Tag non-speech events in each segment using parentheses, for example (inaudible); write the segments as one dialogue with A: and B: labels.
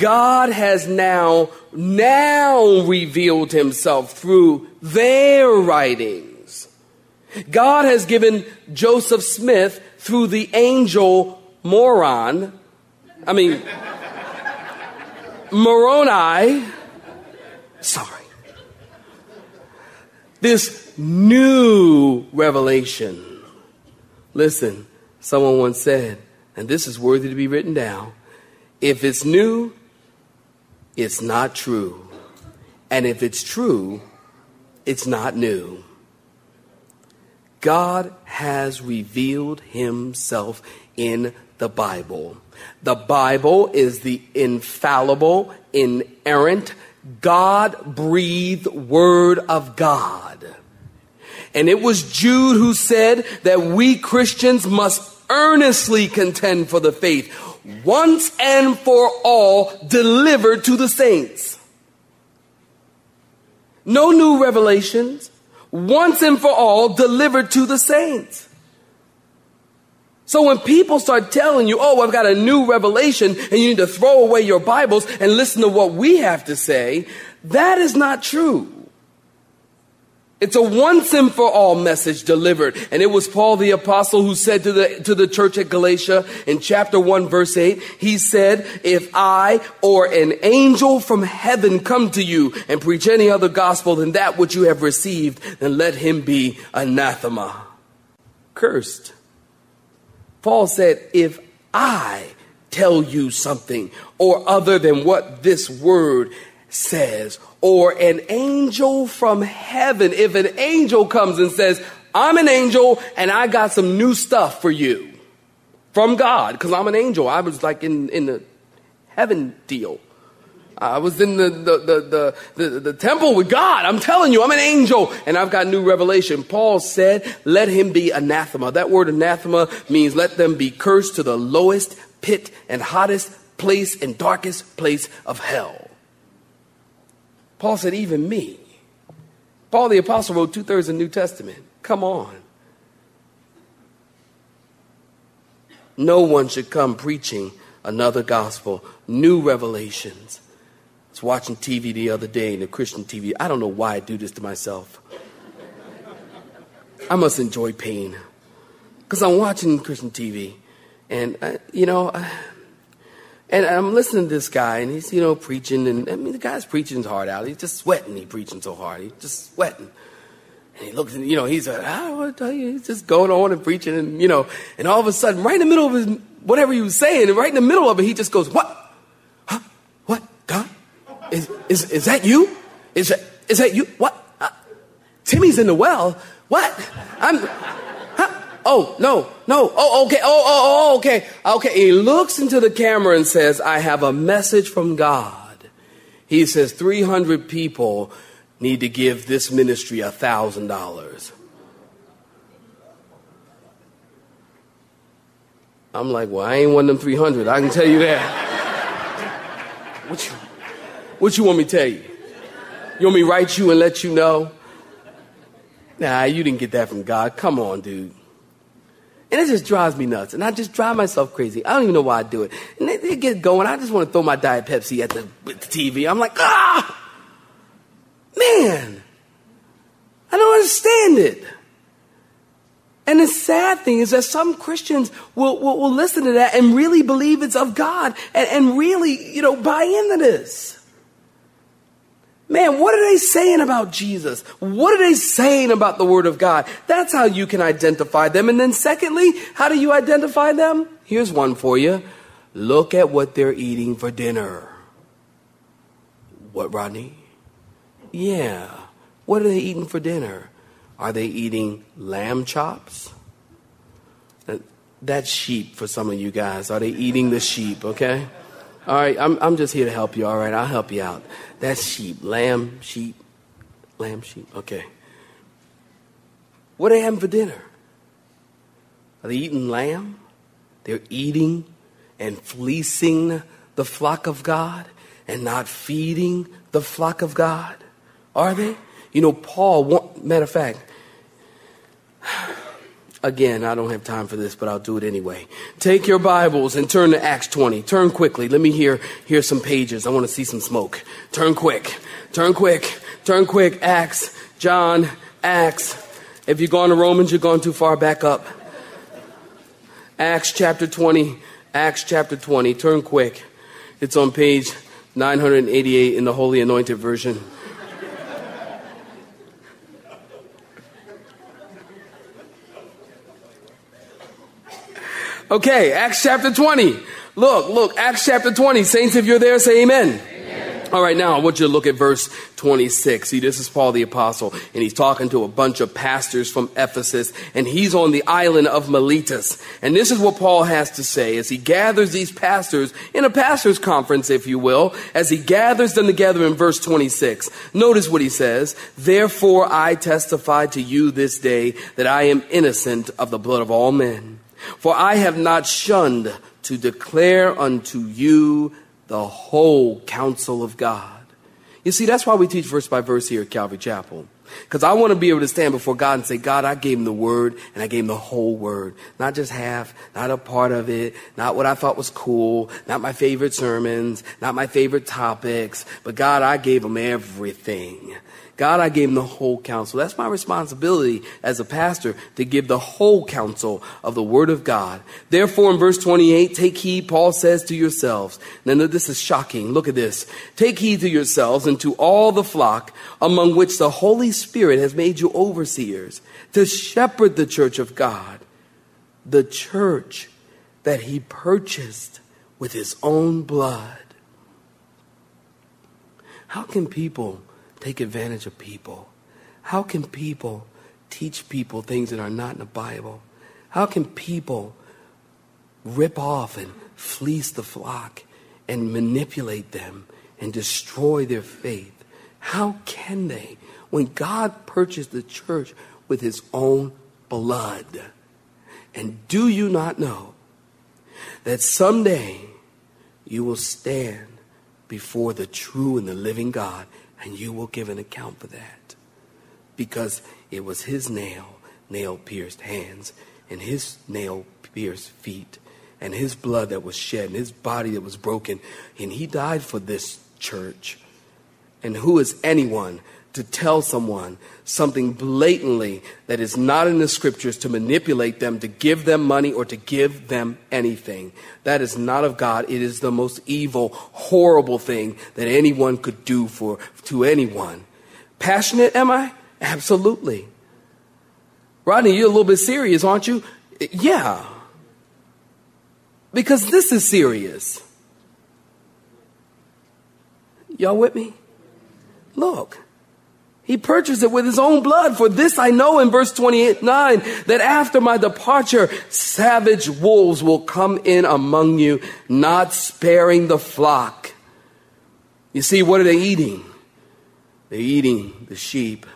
A: God has now, now revealed himself through their writings. God has given Joseph Smith through the angel moron, I mean, Moroni, sorry, this new revelation. Listen, someone once said, and this is worthy to be written down if it's new, it's not true. And if it's true, it's not new. God has revealed himself in the Bible. The Bible is the infallible, inerrant, God breathed word of God. And it was Jude who said that we Christians must earnestly contend for the faith once and for all delivered to the saints. No new revelations, once and for all delivered to the saints. So when people start telling you, oh, I've got a new revelation and you need to throw away your Bibles and listen to what we have to say, that is not true. It's a once and for all message delivered. And it was Paul the apostle who said to the, to the church at Galatia in chapter 1 verse 8, he said, if I or an angel from heaven come to you and preach any other gospel than that which you have received, then let him be anathema. Cursed. Paul said, if I tell you something or other than what this word says, or an angel from heaven, if an angel comes and says, I'm an angel and I got some new stuff for you from God, because I'm an angel. I was like in, in the heaven deal. I was in the, the, the, the, temple with God. I'm telling you, I'm an angel and I've got new revelation. Paul said, let him be anathema. That word anathema means let them be cursed to the lowest pit and hottest place and darkest place of hell. Paul said, even me. Paul the Apostle wrote two thirds of the New Testament. Come on. No one should come preaching another gospel, new revelations. I was watching TV the other day, the Christian TV. I don't know why I do this to myself. I must enjoy pain. Because I'm watching Christian TV. And, uh, you know, uh, and I'm listening to this guy, and he's, you know, preaching, and I mean, the guy's preaching heart out. He's just sweating. He's preaching so hard. He's just sweating. And he looks, and, you know, he's like, I want to tell you, he's just going on and preaching, and, you know, and all of a sudden, right in the middle of his, whatever he was saying, and right in the middle of it, he just goes, What? Huh? What? God? Is, is, is that you? Is that, is that you? What? Uh, Timmy's in the well. What? I'm, Oh, no, no. Oh, okay. Oh, oh, oh, okay. Okay. He looks into the camera and says, I have a message from God. He says 300 people need to give this ministry a thousand dollars. I'm like, well, I ain't one of them 300. I can tell you that. (laughs) What you, what you want me to tell you? You want me to write you and let you know? Nah, you didn't get that from God. Come on, dude. And it just drives me nuts. And I just drive myself crazy. I don't even know why I do it. And they, they get going. I just want to throw my Diet Pepsi at the, at the TV. I'm like, ah! Man! I don't understand it. And the sad thing is that some Christians will, will, will listen to that and really believe it's of God and, and really, you know, buy into this. Man, what are they saying about Jesus? What are they saying about the Word of God? That's how you can identify them. And then, secondly, how do you identify them? Here's one for you look at what they're eating for dinner. What, Rodney? Yeah. What are they eating for dinner? Are they eating lamb chops? That's sheep for some of you guys. Are they eating the sheep, okay? All right, I'm, I'm just here to help you, all right? I'll help you out. That's sheep. Lamb, sheep, lamb, sheep. Okay. What are they having for dinner? Are they eating lamb? They're eating and fleecing the flock of God and not feeding the flock of God? Are they? You know, Paul, matter of fact, Again, I don't have time for this, but I'll do it anyway. Take your Bibles and turn to Acts 20. Turn quickly. Let me hear, hear some pages. I want to see some smoke. Turn quick. Turn quick. Turn quick. Acts, John, Acts. If you've gone to Romans, you've gone too far back up. Acts chapter 20. Acts chapter 20. Turn quick. It's on page 988 in the Holy Anointed Version. Okay, Acts chapter 20. Look, look, Acts chapter 20. Saints, if you're there, say amen. All right, now I want you to look at verse 26. See, this is Paul the Apostle, and he's talking to a bunch of pastors from Ephesus, and he's on the island of Miletus. And this is what Paul has to say as he gathers these pastors in a pastor's conference, if you will, as he gathers them together in verse 26. Notice what he says. Therefore I testify to you this day that I am innocent of the blood of all men. For I have not shunned to declare unto you the whole counsel of God. You see, that's why we teach verse by verse here at Calvary Chapel. Because I want to be able to stand before God and say, God, I gave him the word and I gave him the whole word. Not just half, not a part of it, not what I thought was cool, not my favorite sermons, not my favorite topics, but God, I gave him everything. God, I gave him the whole counsel. That's my responsibility as a pastor to give the whole counsel of the word of God. Therefore, in verse 28, take heed, Paul says to yourselves. Now, this is shocking. Look at this. Take heed to yourselves and to all the flock among which the Holy Spirit has made you overseers to shepherd the church of God, the church that he purchased with his own blood. How can people take advantage of people? How can people teach people things that are not in the Bible? How can people rip off and fleece the flock and manipulate them and destroy their faith? How can they when God purchased the church with his own blood? And do you not know that someday you will stand before the true and the living God and you will give an account for that. Because it was his nail, nail pierced hands, and his nail pierced feet, and his blood that was shed, and his body that was broken. And he died for this church. And who is anyone to tell someone something blatantly that is not in the scriptures to manipulate them, to give them money, or to give them anything. That is not of God. It is the most evil, horrible thing that anyone could do for, to anyone. Passionate, am I? Absolutely. Rodney, you're a little bit serious, aren't you? Yeah. Because this is serious. Y'all with me? Look. He purchased it with his own blood. For this I know in verse 29 that after my departure, savage wolves will come in among you, not sparing the flock. You see, what are they eating? They're eating the sheep,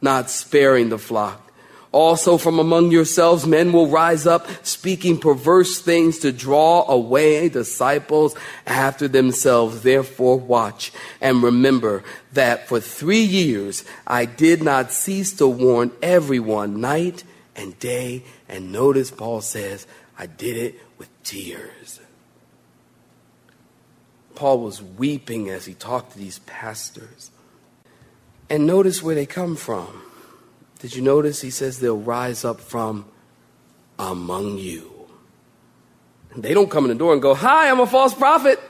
A: not sparing the flock. Also, from among yourselves, men will rise up speaking perverse things to draw away disciples after themselves. Therefore, watch and remember that for three years I did not cease to warn everyone night and day. And notice Paul says, I did it with tears. Paul was weeping as he talked to these pastors. And notice where they come from. Did you notice he says they'll rise up from among you? They don't come in the door and go, Hi, I'm a false prophet.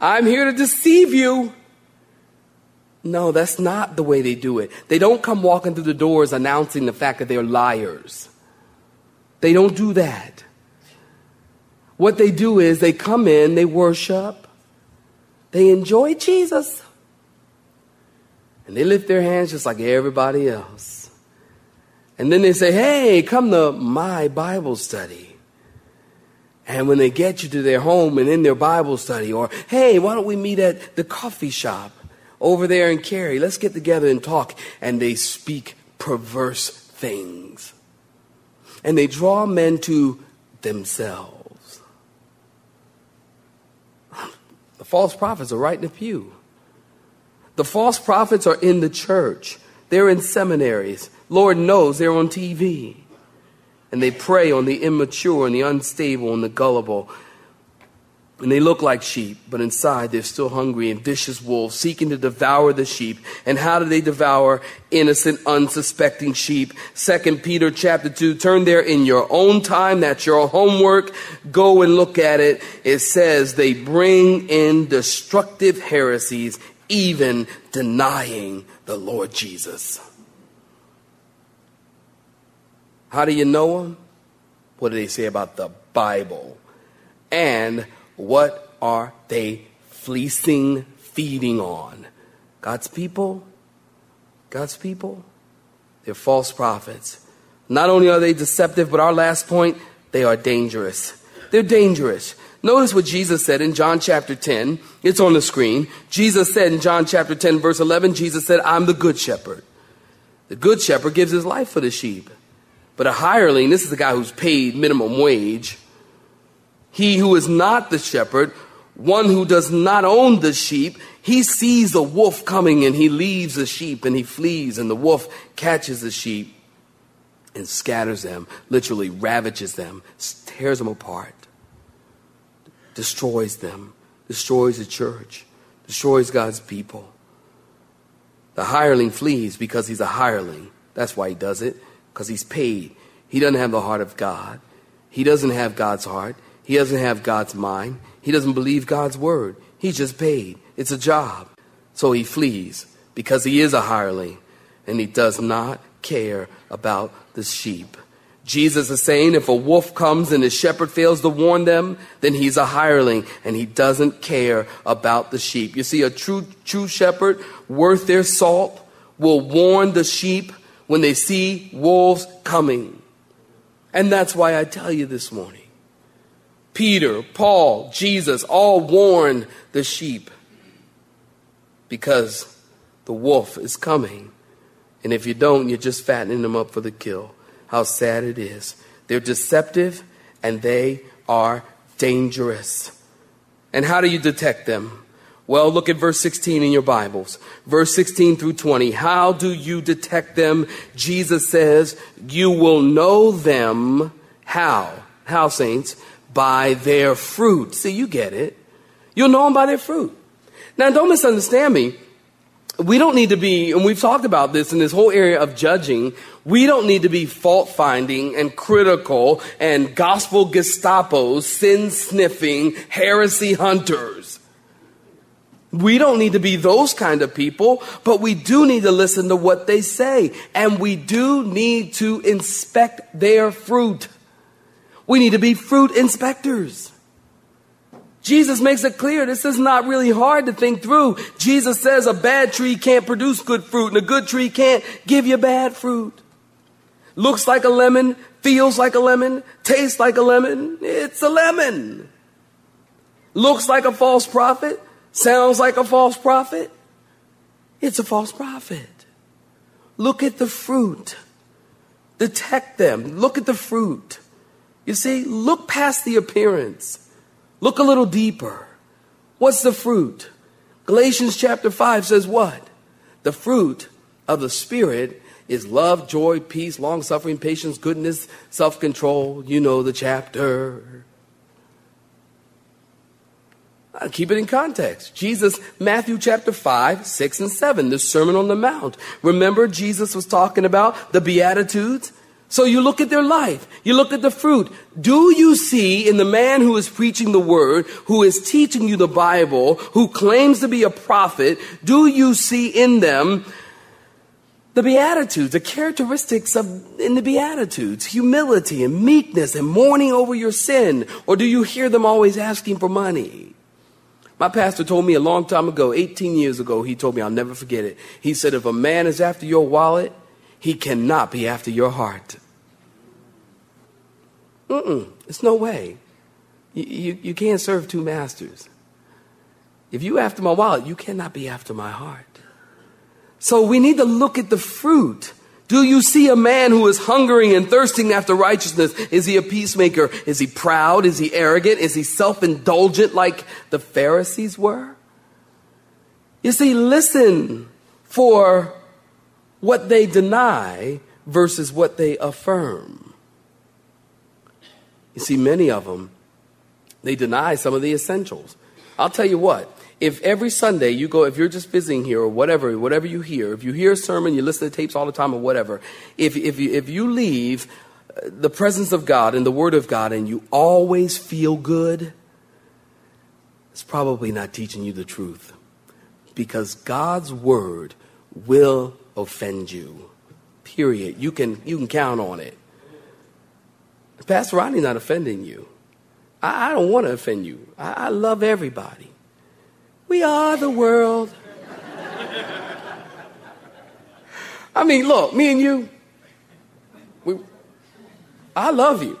A: I'm here to deceive you. No, that's not the way they do it. They don't come walking through the doors announcing the fact that they're liars. They don't do that. What they do is they come in, they worship, they enjoy Jesus, and they lift their hands just like everybody else. And then they say, Hey, come to my Bible study. And when they get you to their home and in their Bible study, or hey, why don't we meet at the coffee shop over there in Cary? Let's get together and talk. And they speak perverse things. And they draw men to themselves. (laughs) The false prophets are right in the pew. The false prophets are in the church. They're in seminaries. Lord knows they're on TV and they prey on the immature and the unstable and the gullible. And they look like sheep, but inside they're still hungry and vicious wolves seeking to devour the sheep. And how do they devour innocent, unsuspecting sheep? Second Peter chapter 2. Turn there in your own time. That's your homework. Go and look at it. It says they bring in destructive heresies, even denying the Lord Jesus. How do you know them? What do they say about the Bible? And what are they fleecing, feeding on? God's people? God's people? They're false prophets. Not only are they deceptive, but our last point, they are dangerous. They're dangerous. Notice what Jesus said in John chapter 10. It's on the screen. Jesus said in John chapter 10, verse 11, Jesus said, I'm the good shepherd. The good shepherd gives his life for the sheep. But a hireling, this is the guy who's paid minimum wage. He who is not the shepherd, one who does not own the sheep, he sees a wolf coming and he leaves the sheep and he flees, and the wolf catches the sheep and scatters them, literally ravages them, tears them apart, destroys them, destroys the church, destroys God's people. The hireling flees because he's a hireling. That's why he does it because he's paid. He doesn't have the heart of God. He doesn't have God's heart. He doesn't have God's mind. He doesn't believe God's word. He's just paid. It's a job. So he flees because he is a hireling and he does not care about the sheep. Jesus is saying if a wolf comes and the shepherd fails to warn them, then he's a hireling and he doesn't care about the sheep. You see, a true, true shepherd worth their salt will warn the sheep when they see wolves coming. And that's why I tell you this morning Peter, Paul, Jesus all warn the sheep because the wolf is coming. And if you don't, you're just fattening them up for the kill. How sad it is. They're deceptive and they are dangerous. And how do you detect them? Well, look at verse 16 in your Bibles. Verse 16 through 20. How do you detect them? Jesus says, You will know them. How? How, saints? By their fruit. See, you get it. You'll know them by their fruit. Now, don't misunderstand me. We don't need to be, and we've talked about this in this whole area of judging, we don't need to be fault finding and critical and gospel Gestapos, sin sniffing, heresy hunters. We don't need to be those kind of people, but we do need to listen to what they say. And we do need to inspect their fruit. We need to be fruit inspectors. Jesus makes it clear this is not really hard to think through. Jesus says a bad tree can't produce good fruit and a good tree can't give you bad fruit. Looks like a lemon, feels like a lemon, tastes like a lemon. It's a lemon. Looks like a false prophet, Sounds like a false prophet? It's a false prophet. Look at the fruit. Detect them. Look at the fruit. You see, look past the appearance. Look a little deeper. What's the fruit? Galatians chapter 5 says what? The fruit of the Spirit is love, joy, peace, long suffering, patience, goodness, self control. You know the chapter. I'll keep it in context. Jesus, Matthew chapter 5, 6, and 7, the Sermon on the Mount. Remember, Jesus was talking about the Beatitudes? So you look at their life, you look at the fruit. Do you see in the man who is preaching the word, who is teaching you the Bible, who claims to be a prophet, do you see in them the Beatitudes, the characteristics of in the Beatitudes, humility and meekness and mourning over your sin? Or do you hear them always asking for money? My pastor told me a long time ago, 18 years ago, he told me, I'll never forget it. He said, if a man is after your wallet, he cannot be after your heart. Mm-mm, it's no way. You, you, you can't serve two masters. If you after my wallet, you cannot be after my heart. So we need to look at the fruit. Do you see a man who is hungering and thirsting after righteousness? Is he a peacemaker? Is he proud? Is he arrogant? Is he self indulgent like the Pharisees were? You see, listen for what they deny versus what they affirm. You see, many of them, they deny some of the essentials. I'll tell you what, if every Sunday you go, if you're just visiting here or whatever, whatever you hear, if you hear a sermon, you listen to tapes all the time or whatever, if, if, you, if you leave uh, the presence of God and the Word of God and you always feel good, it's probably not teaching you the truth. Because God's Word will offend you. Period. You can, you can count on it. Pastor Rodney's not offending you. I, I don't want to offend you. I, I love everybody. We are the world. I mean, look, me and you, we, I love you.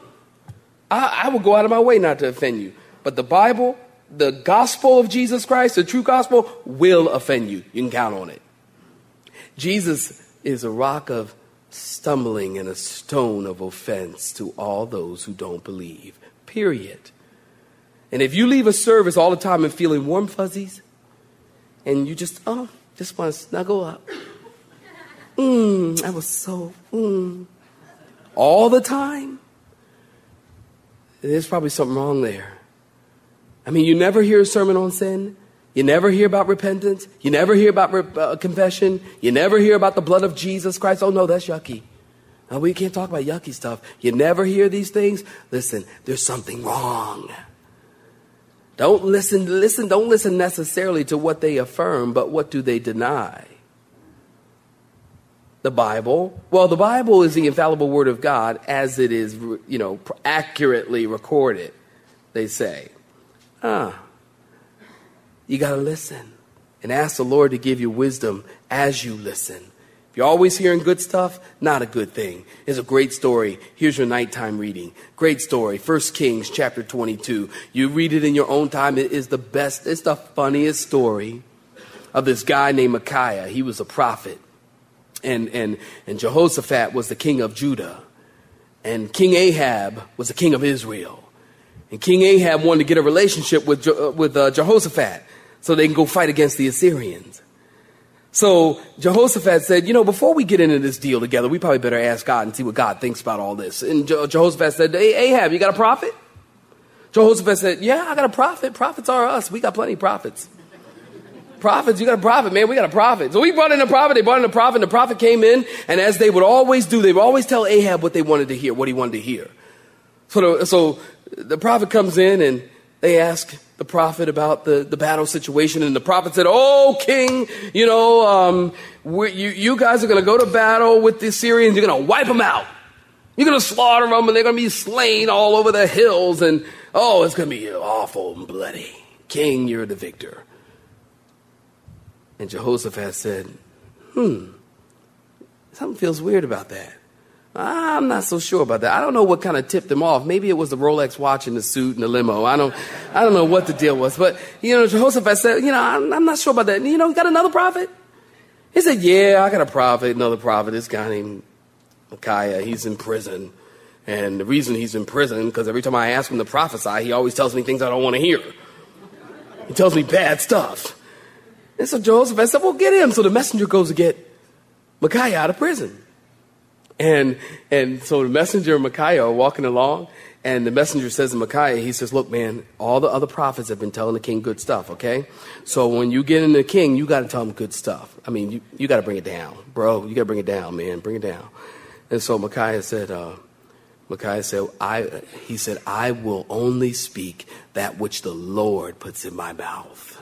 A: I, I will go out of my way not to offend you. But the Bible, the gospel of Jesus Christ, the true gospel, will offend you. You can count on it. Jesus is a rock of stumbling and a stone of offense to all those who don't believe. Period. And if you leave a service all the time and feeling warm fuzzies, and you just, oh, just want to snuggle up. Mmm, that was so, mmm. All the time, there's probably something wrong there. I mean, you never hear a sermon on sin. You never hear about repentance. You never hear about uh, confession. You never hear about the blood of Jesus Christ. Oh, no, that's yucky. We can't talk about yucky stuff. You never hear these things. Listen, there's something wrong. Don't listen, listen, don't listen necessarily to what they affirm, but what do they deny? The Bible. Well, the Bible is the infallible word of God as it is, you know, accurately recorded, they say. Ah, you got to listen and ask the Lord to give you wisdom as you listen. If you're always hearing good stuff, not a good thing. It's a great story. Here's your nighttime reading. Great story. First Kings chapter 22. You read it in your own time. It is the best, it's the funniest story of this guy named Micaiah. He was a prophet. And, and, and Jehoshaphat was the king of Judah. And King Ahab was the king of Israel. And King Ahab wanted to get a relationship with, uh, with uh, Jehoshaphat so they can go fight against the Assyrians. So Jehoshaphat said, You know, before we get into this deal together, we probably better ask God and see what God thinks about all this. And Je- Jehoshaphat said, Hey, Ahab, you got a prophet? Jehoshaphat said, Yeah, I got a prophet. Prophets are us. We got plenty of prophets. Prophets, you got a prophet, man. We got a prophet. So we brought in a prophet. They brought in a prophet. And the prophet came in, and as they would always do, they would always tell Ahab what they wanted to hear, what he wanted to hear. So the, so the prophet comes in, and they ask the prophet about the, the battle situation, and the prophet said, Oh, king, you know, um, you, you guys are going to go to battle with the Syrians. You're going to wipe them out. You're going to slaughter them, and they're going to be slain all over the hills. And oh, it's going to be awful and bloody. King, you're the victor. And Jehoshaphat said, Hmm, something feels weird about that. Ah, I'm not so sure about that. I don't know what kind of tipped him off. Maybe it was the Rolex watch and the suit and the limo. I don't, I don't know what the deal was. But, you know, Jehoshaphat said, you know, I'm, I'm not sure about that. You know, you got another prophet? He said, yeah, I got a prophet, another prophet. This guy named Micaiah, he's in prison. And the reason he's in prison, because every time I ask him to prophesy, he always tells me things I don't want to hear. He tells me bad stuff. And so Jehoshaphat said, well, get him. So the messenger goes to get Micaiah out of prison. And, and so the messenger and Micaiah are walking along, and the messenger says to Micaiah, he says, Look, man, all the other prophets have been telling the king good stuff, okay? So when you get in the king, you got to tell him good stuff. I mean, you, you got to bring it down, bro. You got to bring it down, man. Bring it down. And so Micaiah said, uh, Micaiah said, I, he said, I will only speak that which the Lord puts in my mouth.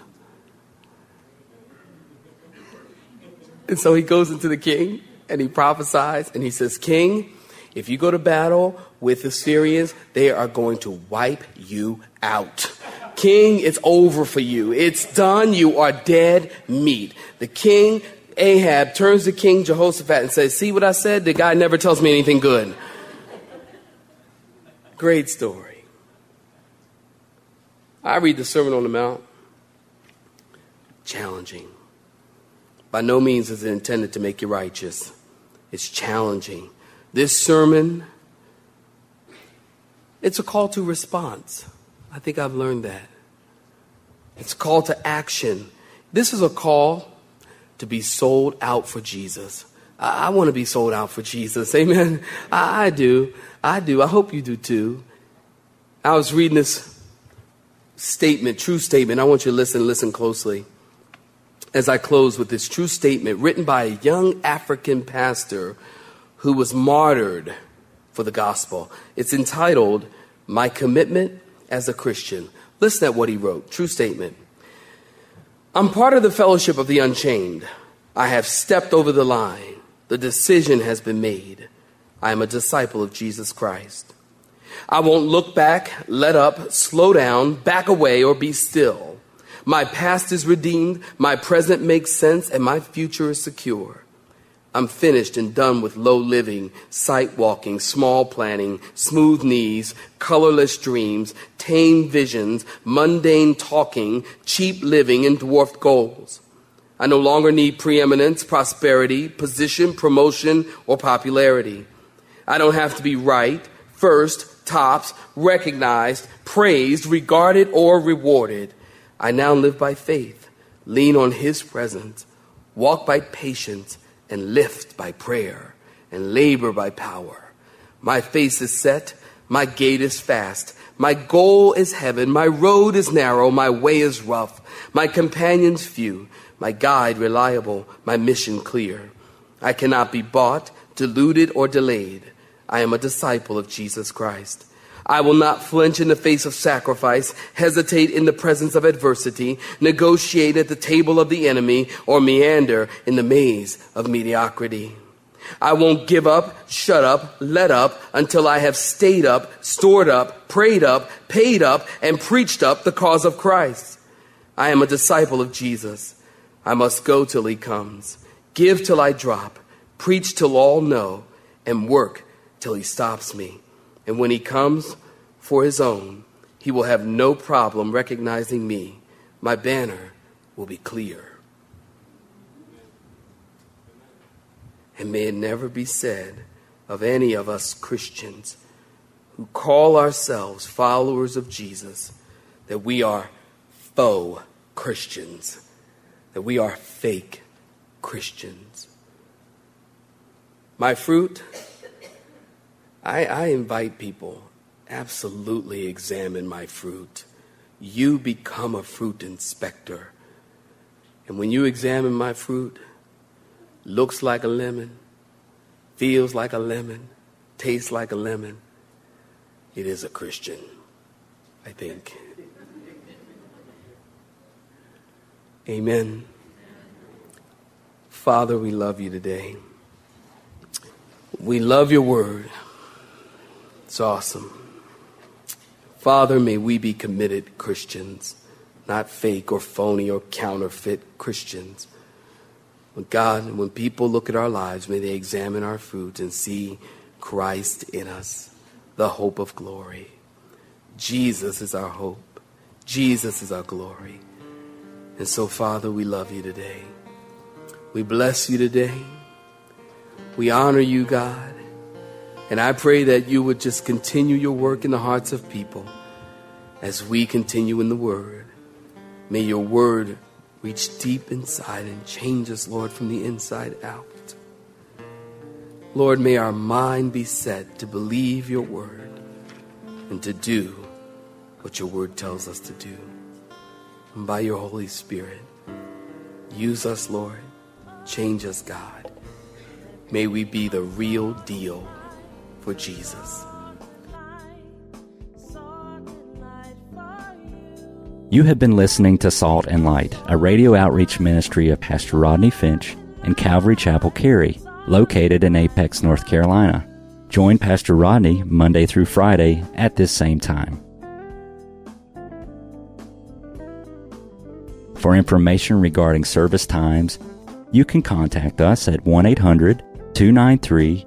A: And so he goes into the king and he prophesies and he says, King, if you go to battle with the Syrians, they are going to wipe you out. King, it's over for you. It's done. You are dead meat. The king, Ahab, turns to King Jehoshaphat and says, See what I said? The guy never tells me anything good. Great story. I read the Sermon on the Mount. Challenging. By no means is it intended to make you righteous. It's challenging. This sermon, it's a call to response. I think I've learned that. It's a call to action. This is a call to be sold out for Jesus. I, I want to be sold out for Jesus. (laughs) Amen. I, I do. I do. I hope you do too. I was reading this statement, true statement. I want you to listen, listen closely as I close with this true statement written by a young African pastor who was martyred for the gospel. It's entitled, My Commitment as a Christian. Listen at what he wrote. True statement. I'm part of the fellowship of the unchained. I have stepped over the line. The decision has been made. I am a disciple of Jesus Christ. I won't look back, let up, slow down, back away, or be still. My past is redeemed, my present makes sense, and my future is secure. I'm finished and done with low living, sight walking, small planning, smooth knees, colorless dreams, tame visions, mundane talking, cheap living, and dwarfed goals. I no longer need preeminence, prosperity, position, promotion, or popularity. I don't have to be right, first, tops, recognized, praised, regarded, or rewarded. I now live by faith, lean on His presence, walk by patience, and lift by prayer, and labor by power. My face is set, my gait is fast, my goal is heaven, my road is narrow, my way is rough, my companions few, my guide reliable, my mission clear. I cannot be bought, deluded, or delayed. I am a disciple of Jesus Christ. I will not flinch in the face of sacrifice, hesitate in the presence of adversity, negotiate at the table of the enemy, or meander in the maze of mediocrity. I won't give up, shut up, let up until I have stayed up, stored up, prayed up, paid up, and preached up the cause of Christ. I am a disciple of Jesus. I must go till he comes, give till I drop, preach till all know, and work till he stops me. And when he comes for his own, he will have no problem recognizing me. My banner will be clear. And may it never be said of any of us Christians who call ourselves followers of Jesus that we are faux Christians, that we are fake Christians. My fruit, I, I invite people absolutely examine my fruit. You become a fruit inspector. And when you examine my fruit, looks like a lemon, feels like a lemon, tastes like a lemon, it is a Christian, I think. Amen. Father, we love you today. We love your word. It's awesome. Father, may we be committed Christians, not fake or phony or counterfeit Christians. When God, when people look at our lives, may they examine our fruit and see Christ in us, the hope of glory. Jesus is our hope. Jesus is our glory. And so, Father, we love you today. We bless you today. We honor you, God. And I pray that you would just continue your work in the hearts of people as we continue in the Word. May your Word reach deep inside and change us, Lord, from the inside out. Lord, may our mind be set to believe your Word and to do what your Word tells us to do. And by your Holy Spirit, use us, Lord. Change us, God. May we be the real deal for Jesus.
B: You have been listening to Salt and Light, a radio outreach ministry of Pastor Rodney Finch and Calvary Chapel Cary, located in Apex, North Carolina. Join Pastor Rodney Monday through Friday at this same time. For information regarding service times, you can contact us at 1 800 293